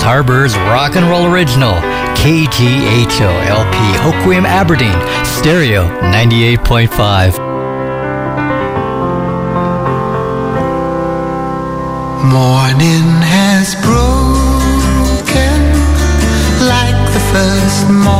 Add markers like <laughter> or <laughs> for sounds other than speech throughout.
is Harbor's rock and roll original, KGHO LP, Hoquiam Aberdeen, Stereo 98.5. Morning has broken like the first morning.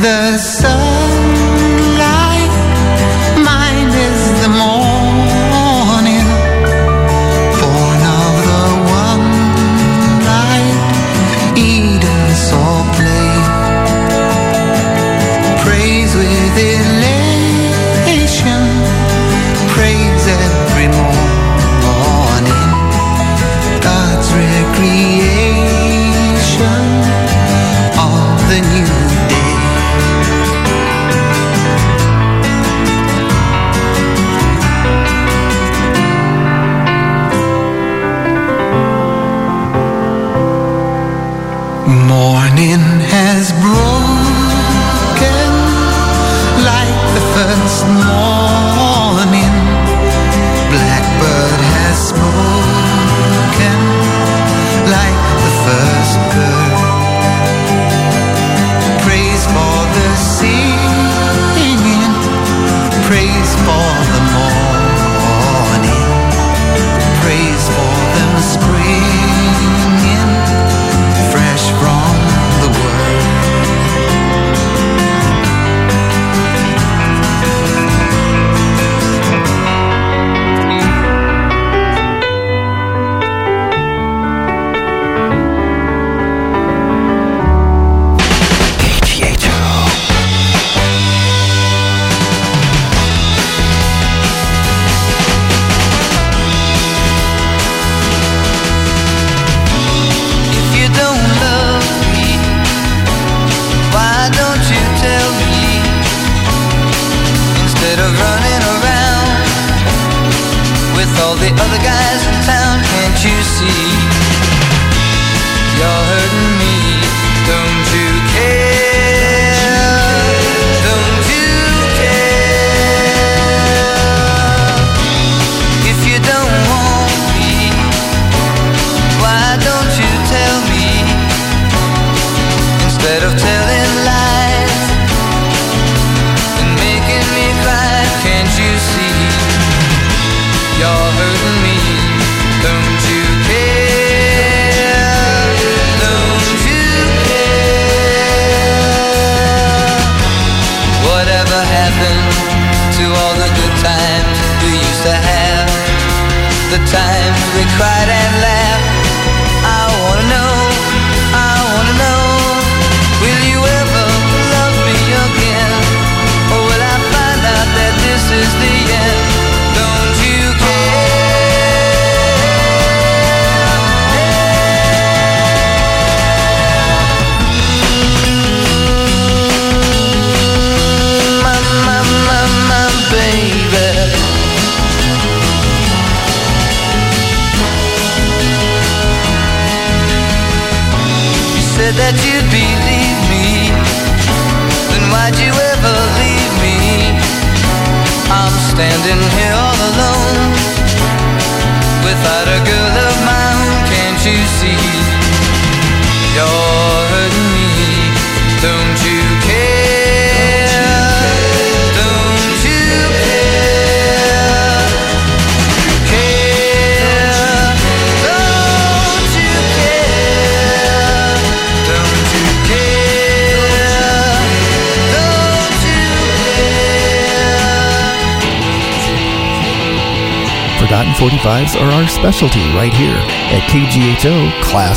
the sun.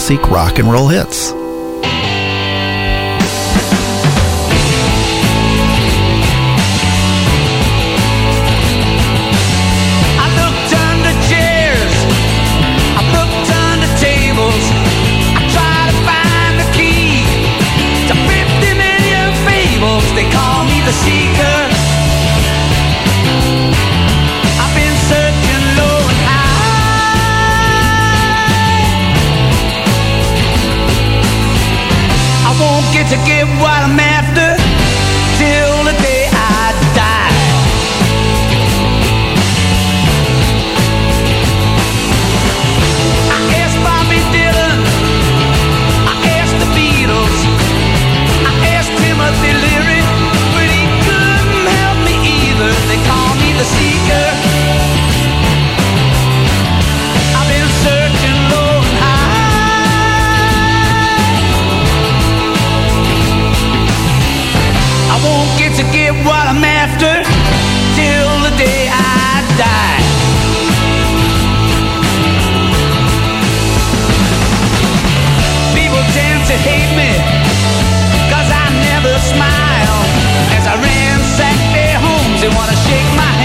Classic Rock and Roll Hits. I looked under chairs, I looked under tables, try to find the to give what a man hate I never smile. As I ransack their homes, they wanna shake my hand.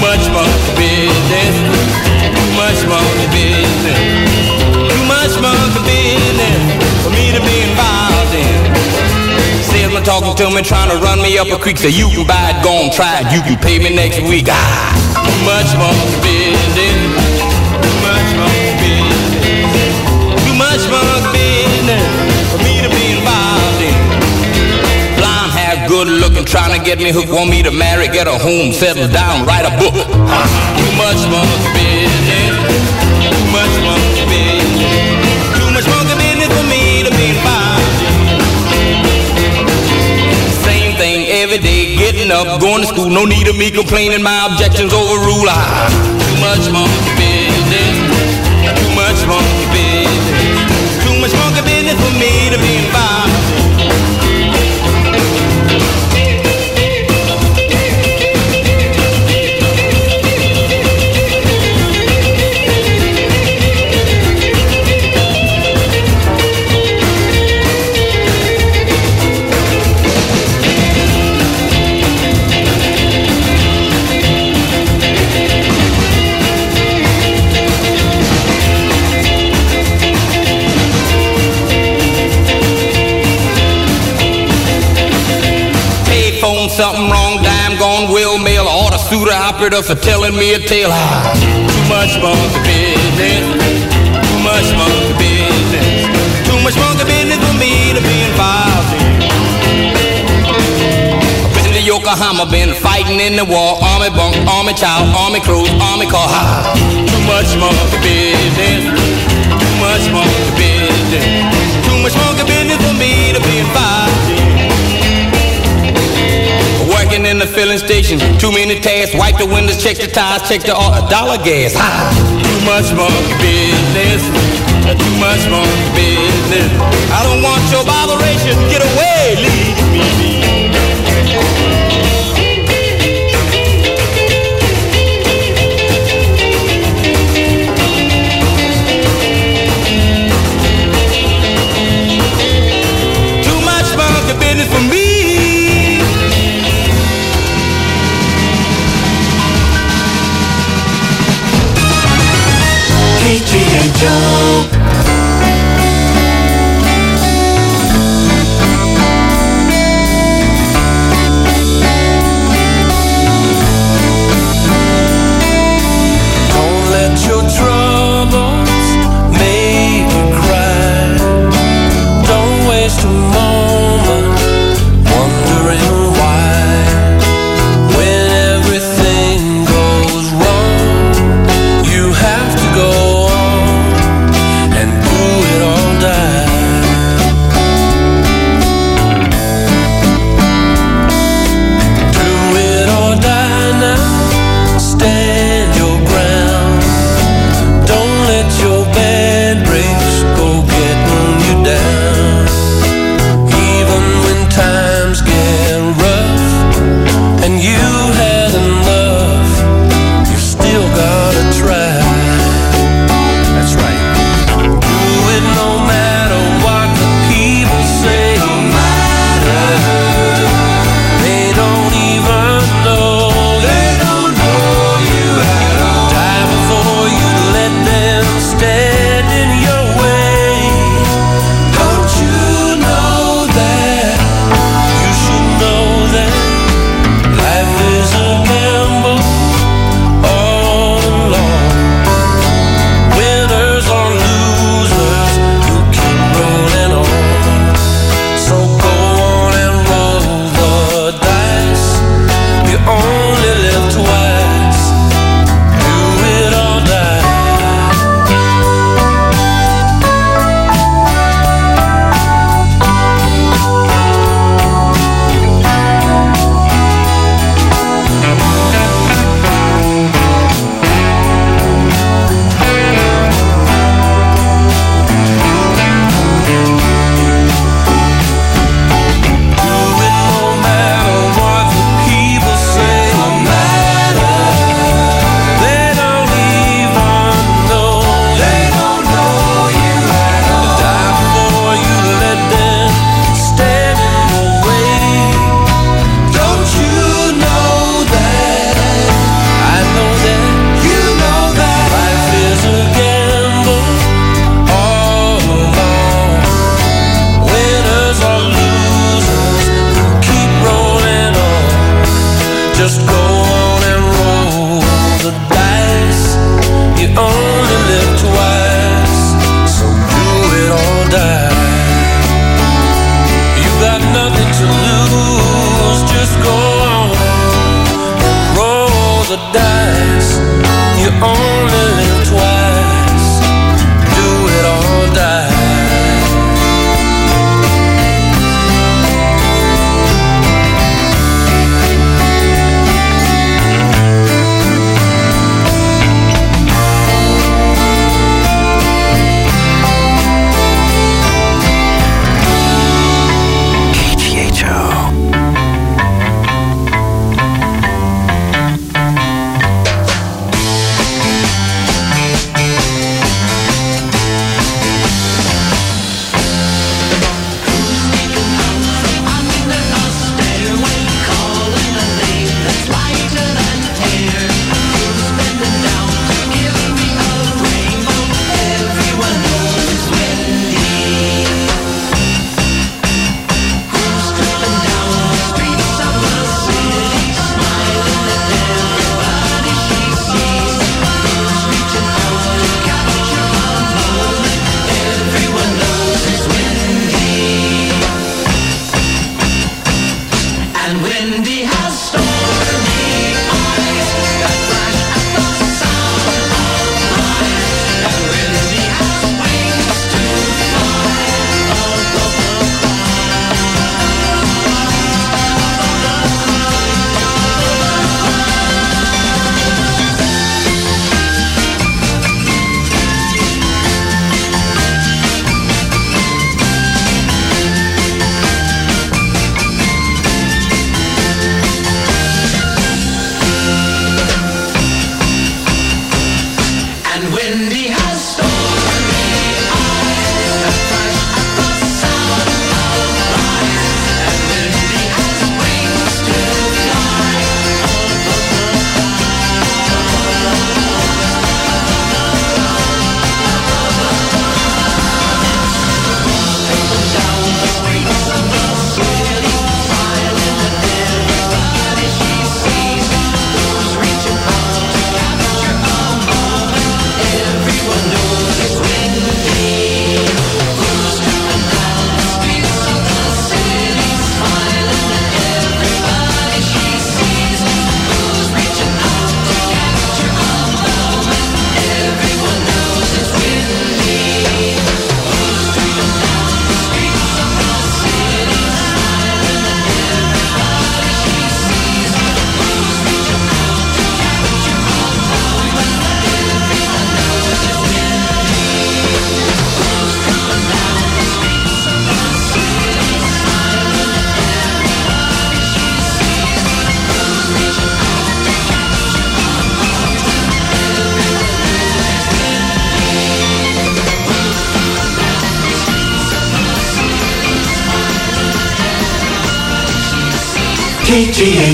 Too much monkey business. Too much monkey business. Too much monkey business for me to be involved in. Salesman talking to me, trying to run me up a creek. Say you can buy it, go on, try it. You can pay me next week. Ah, too much monkey business. Good looking, trying to get me hooked, want me to marry, get a home, settle down, write a book. Too much monkey business, too much monkey business, too much monkey business for me to be involved. Same thing every day, getting up, going to school, no need of me complaining, my objections overrule. Ah, too much monkey business, too much monkey business, too much monkey business for me Sue the operator for telling me a tale. Ah, too much monkey business. Too much monkey business. Too much monkey business for me to be involved in. I've been to Yokohama, been fighting in the war. Army bunk, army child, army crew, army car. Ah, too much monkey business. Too much monkey business. Too much monkey business for me to be involved in working in the filling station. Too many tasks, wipe the windows, check the tires, check the oil, dollar gas. Ha! Too much more business. Too much more business. I don't want your botheration. Get away, leave me. be.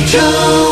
这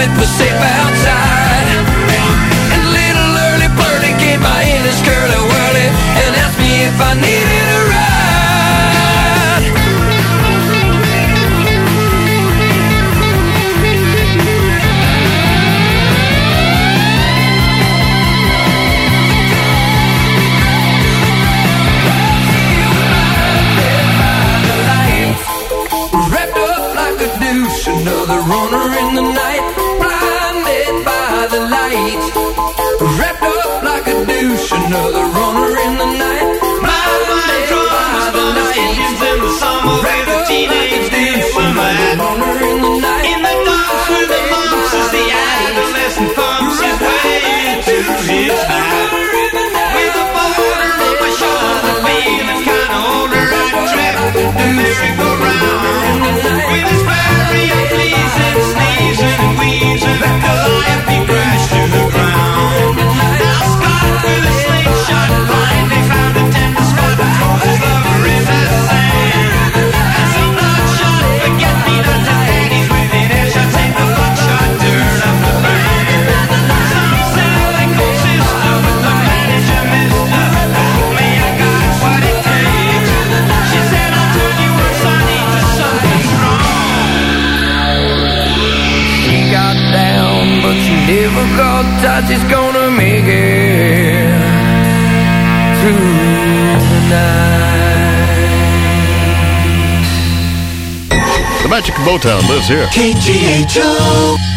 if it was safe outside. another just gonna make it through the night. The Magic Motown lives here. KGHO.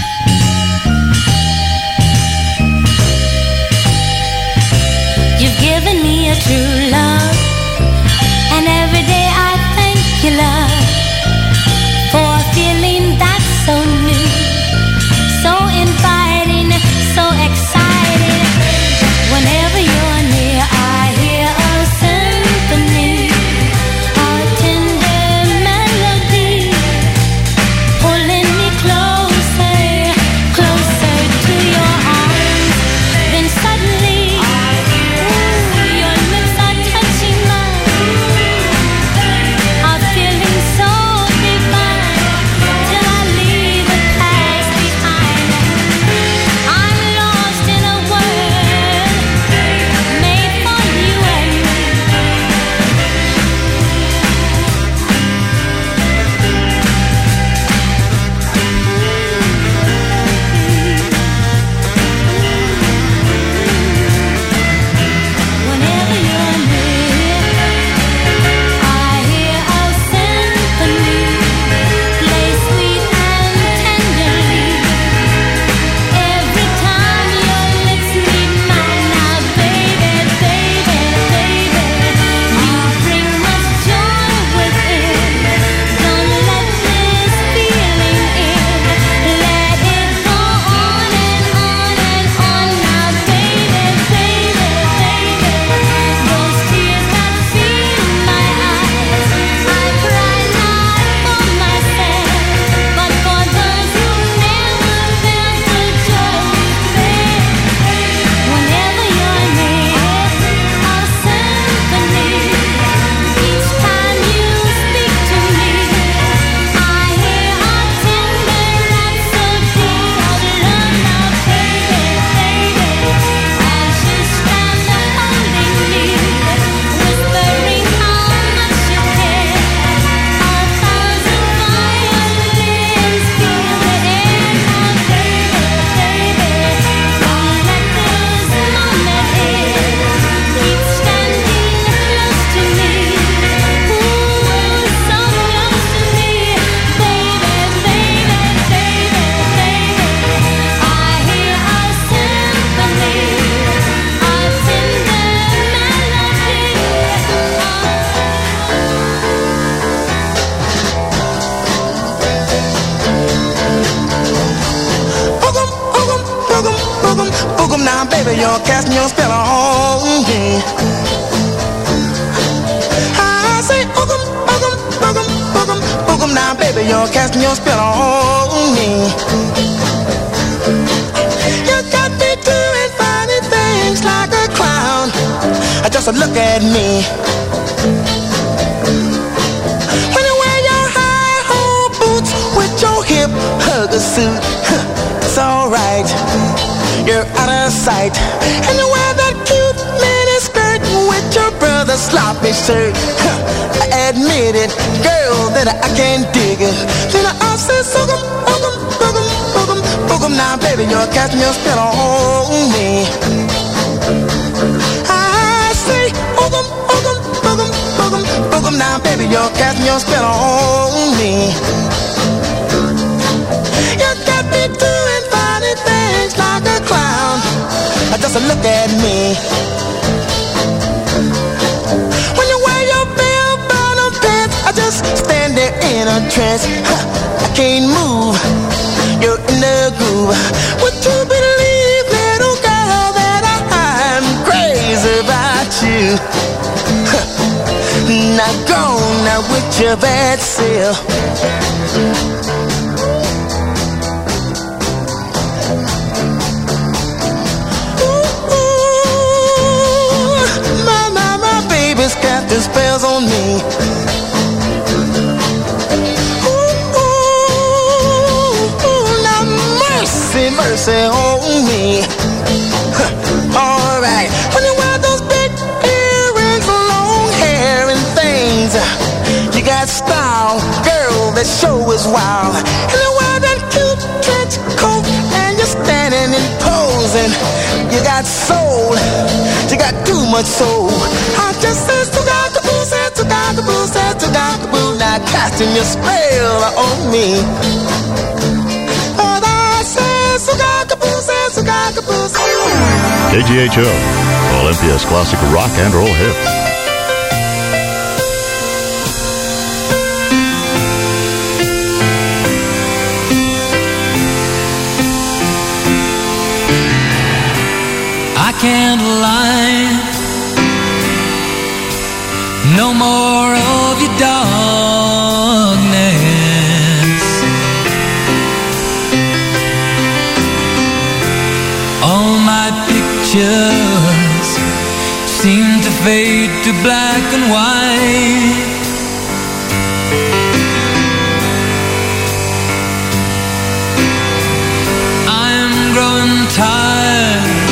A trance. Huh, I can't move. You're in the groove. Would you believe, little girl, that I'm crazy about you? Huh, Now go now with your bad self. Ooh, my, my, my baby's casting spells on me. Mercy, on me. Huh, <laughs> Alright, when you wear those big earrings, long hair and things, you got style, girl, that show is wild. And you wear that cute trench coat and you're standing and posing. You got soul, you got too much soul. I just said to God, the boo, said to God, the boo, said to God, the boo, now casting your spell on me. KGHO, Olympia's classic rock and roll hits. Fade to black and white. I'm growing tired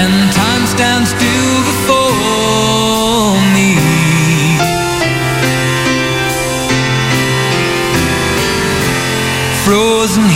and time stands still before me. Frozen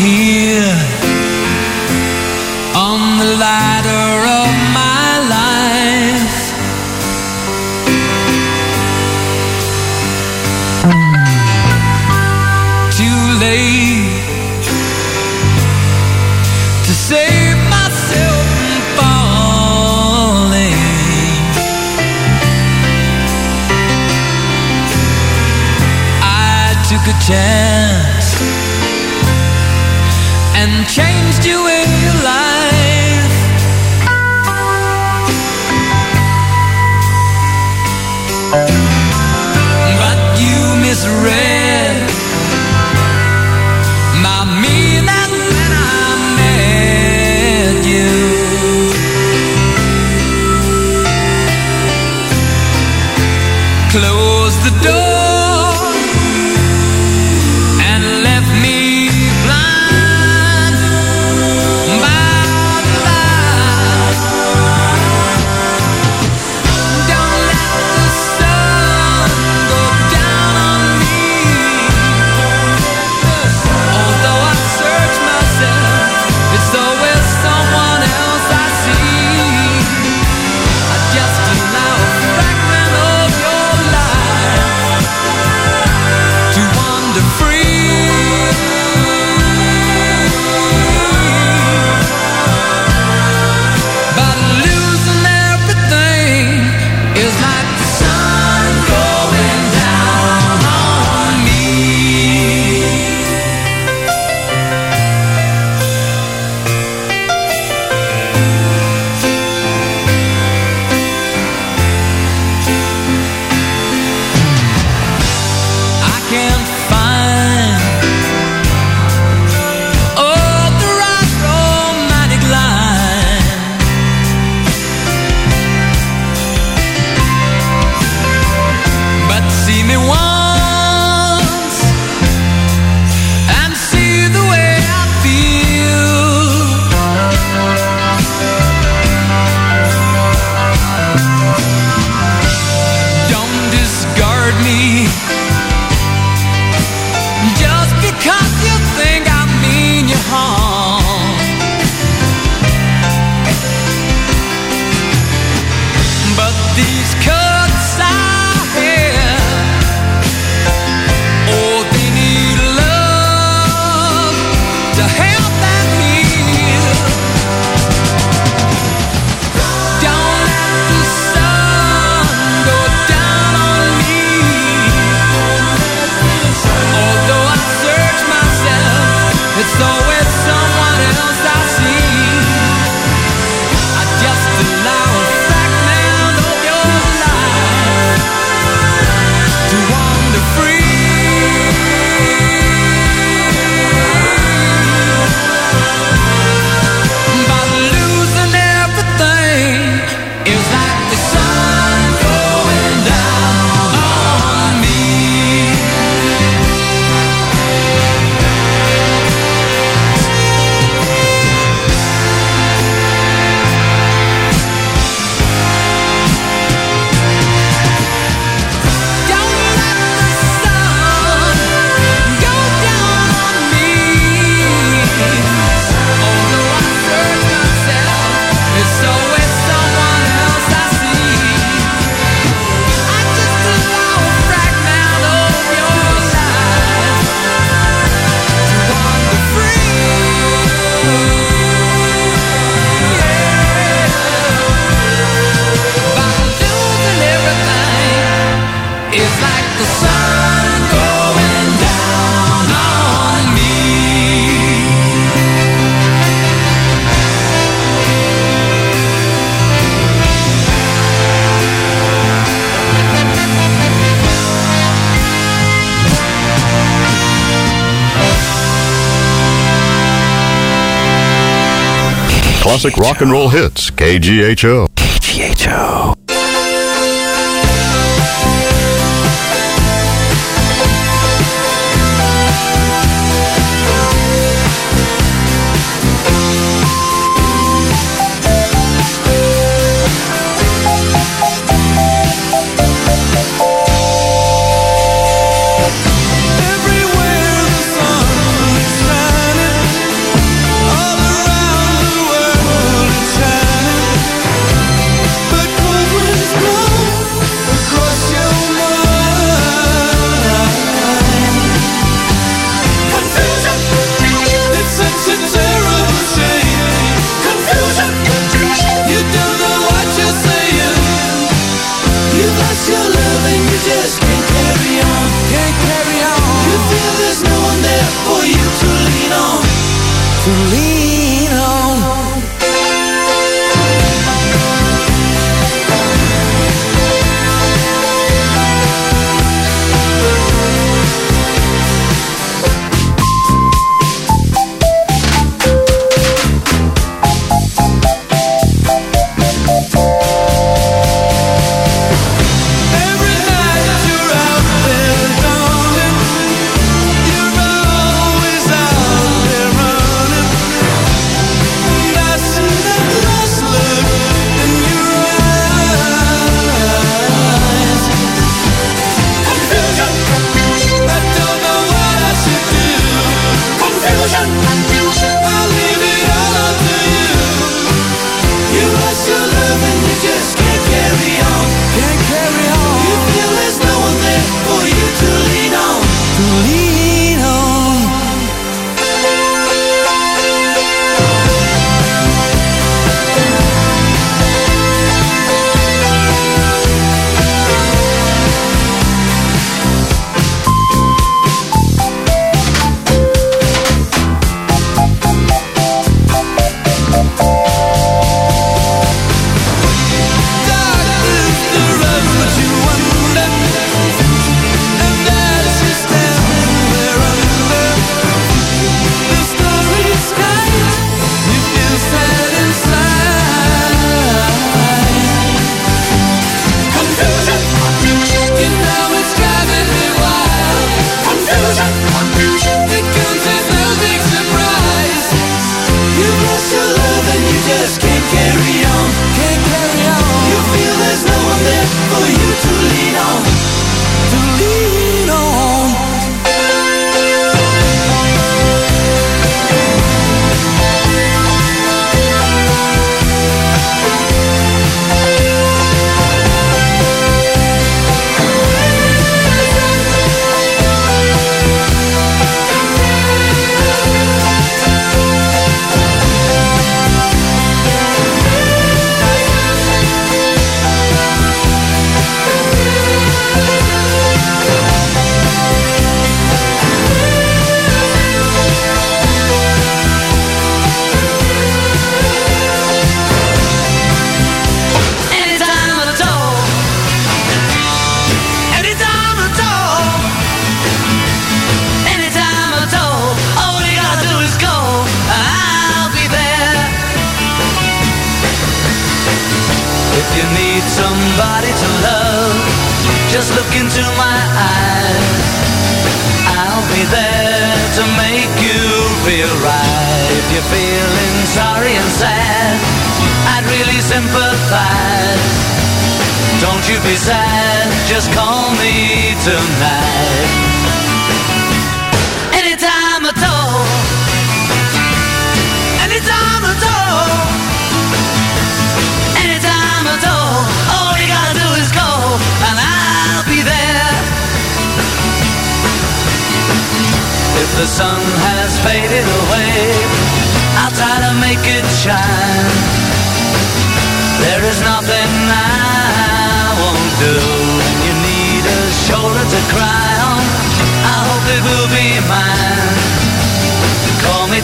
Classic rock and roll hits. KGHO. KGHO.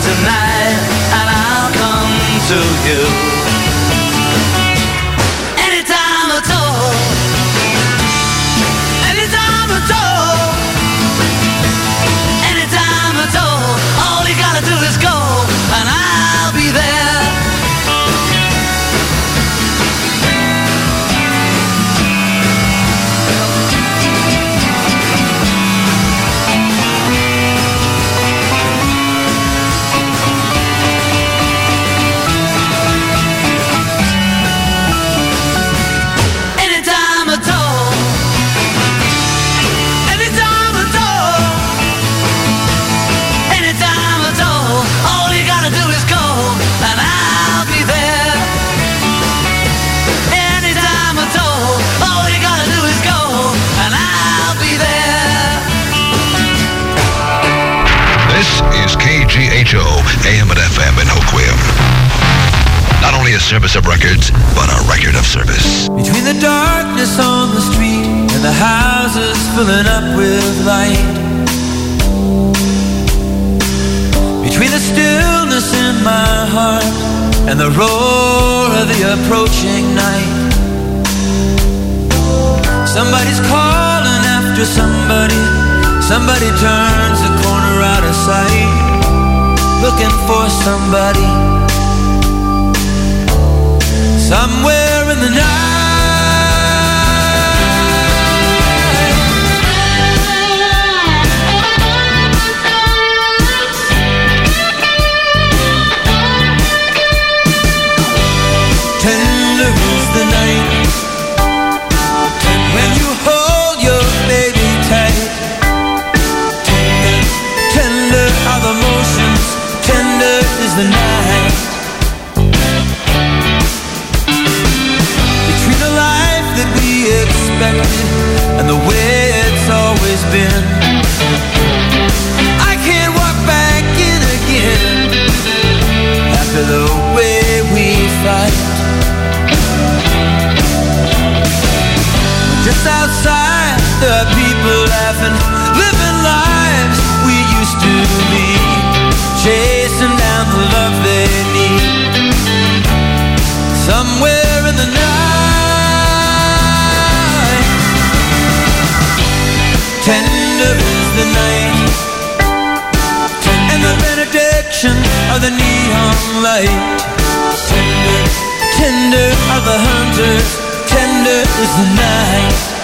tonight and I'll come to you. service of records, but a record of service. Between the darkness on the street and the houses filling up with light. Between the stillness in my heart and the roar of the approaching night. Somebody's calling after somebody. Somebody turns the corner out of sight. Looking for somebody Somewhere in the night. and the way it's always been. I can't walk back in again after the way we fight. Just outside. the night. And the benediction of the neon light. Tender, tender are the hunters Tender is the night.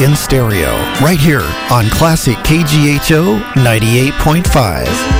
In stereo, right here on Classic KGHO 98.5.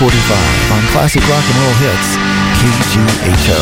45 on classic rock and roll hits, KGHO.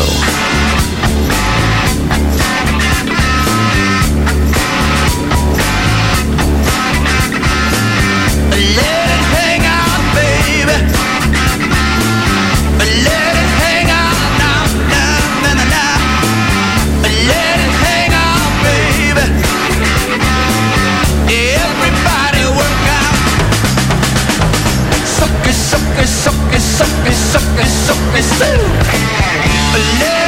me, suck me, suck me, suck me, suck me. Love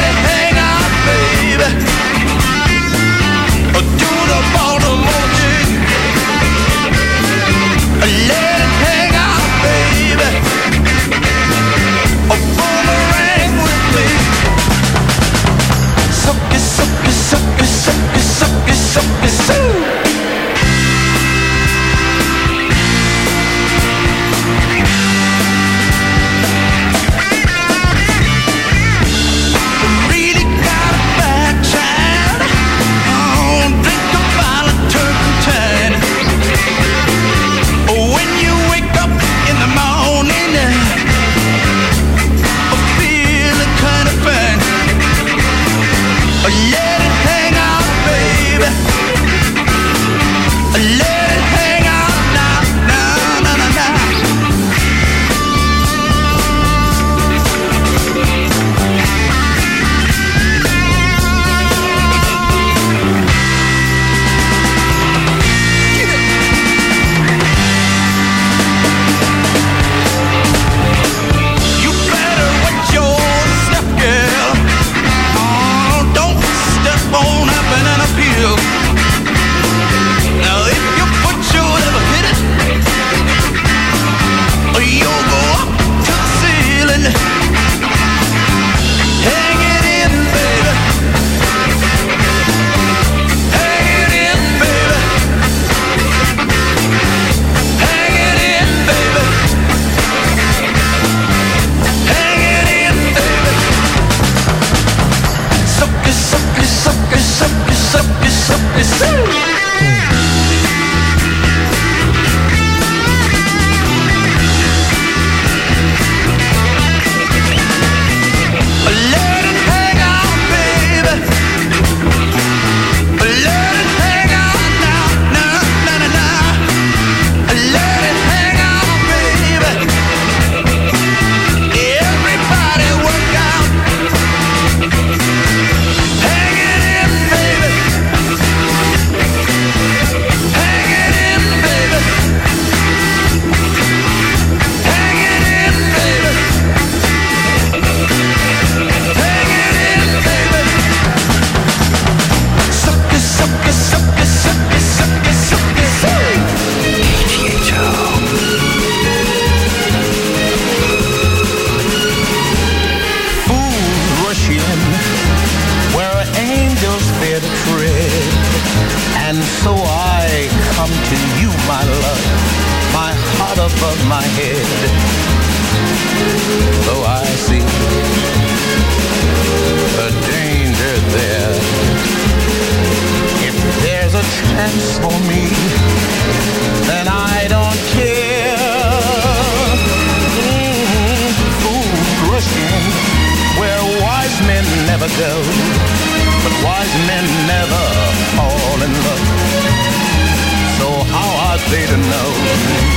window. But wise men never fall in love. So how are they to know?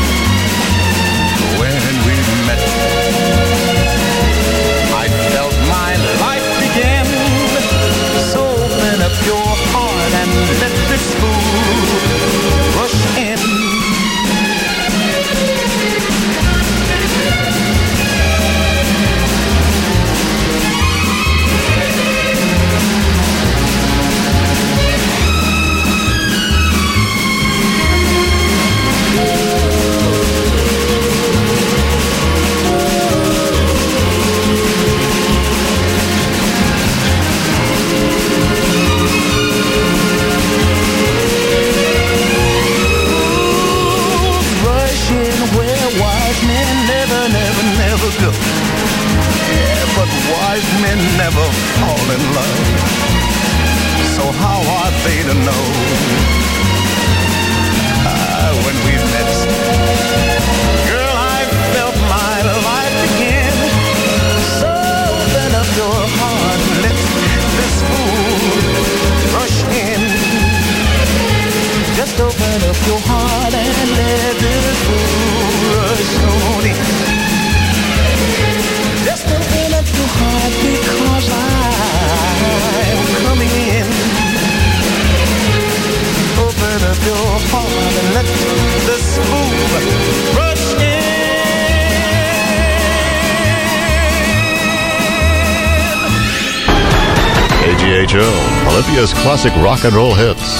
rock and roll hits.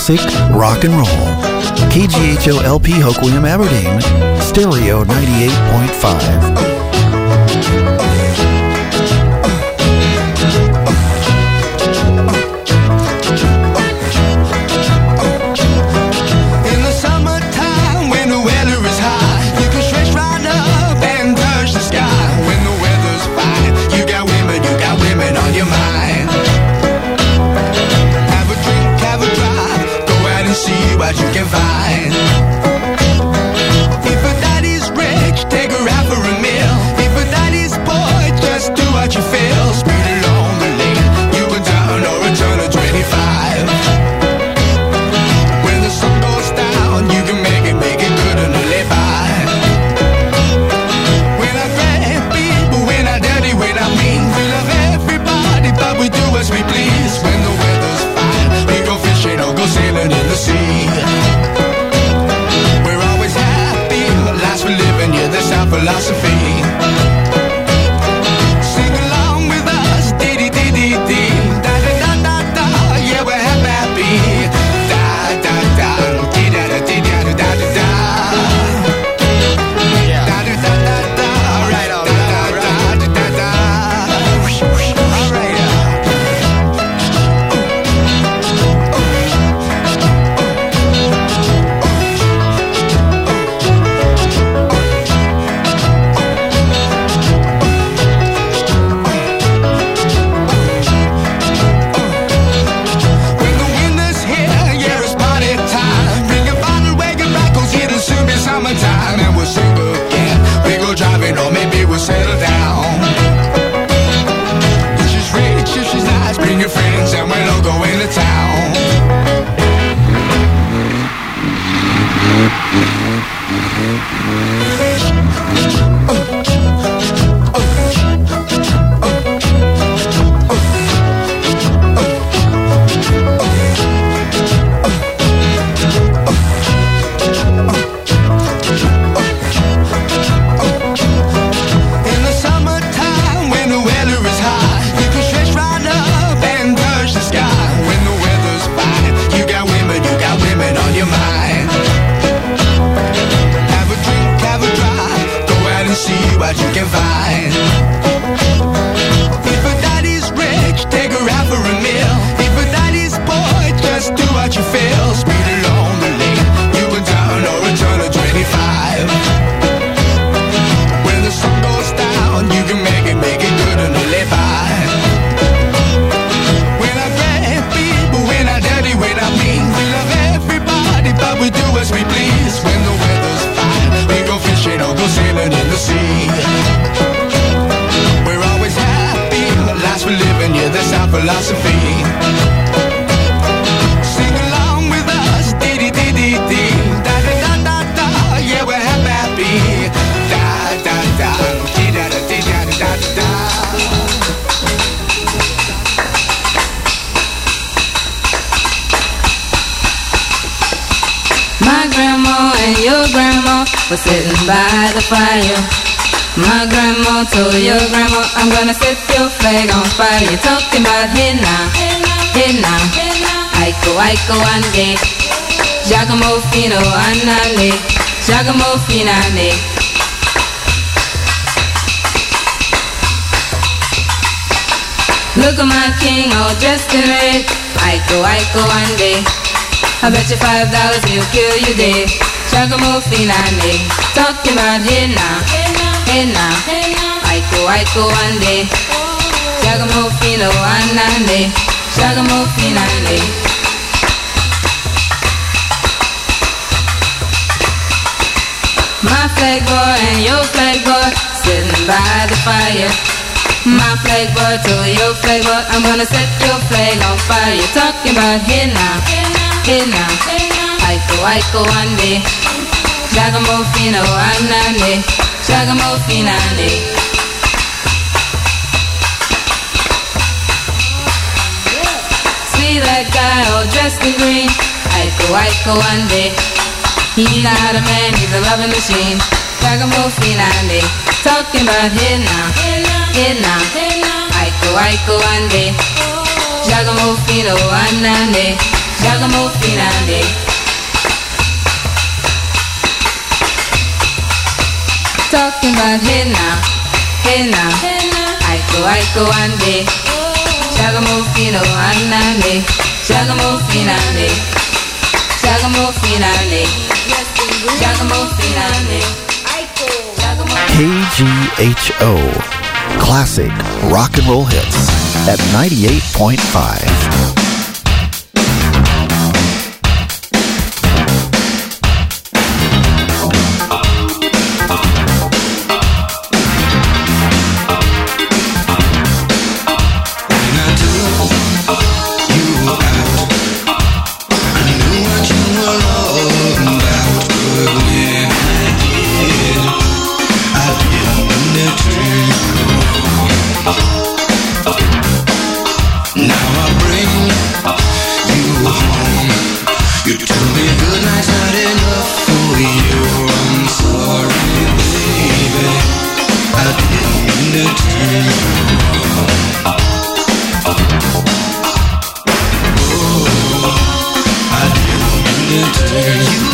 classic rock and roll. KGHO LP Hoquiam Aberdeen, Stereo 98.5. were sitting by the fire. My grandma told your grandma, I'm gonna set your flag on fire. You're talking about hey now, Iko, Iko, ande. Jockamo Fino, oh, anale, Jockamo Finale. Look at my king all dressed in red. Iko, Iko, ande. I bet you five dollars he'll kill you dead. Jockamo Finale. Talking about hey now, Iko, Iko, ande. Jockamo Fino, anale, Jockamo Finale. My flag boy and your flag boy sitting by the fire. My flag boy to your flag boy, I'm gonna set your flag on fire. Talking about here now, here now, Iko, Iko, ande. Jockamo Fino, anane, Jockamo Finale. See that guy all dressed in green, Iko, Iko, ande. He's not a man, he's a loving machine. Jockamo Finale, talking about here now, here now, Iko, Iko, ande. Jockamo Fino, anane, Jockamo Finale. Talking about here now, here now, Iko, Iko, ande. Jockamo Fino, anane, Finale. Jockamo Finale. KGHO. Classic rock and roll hits at 98.5. You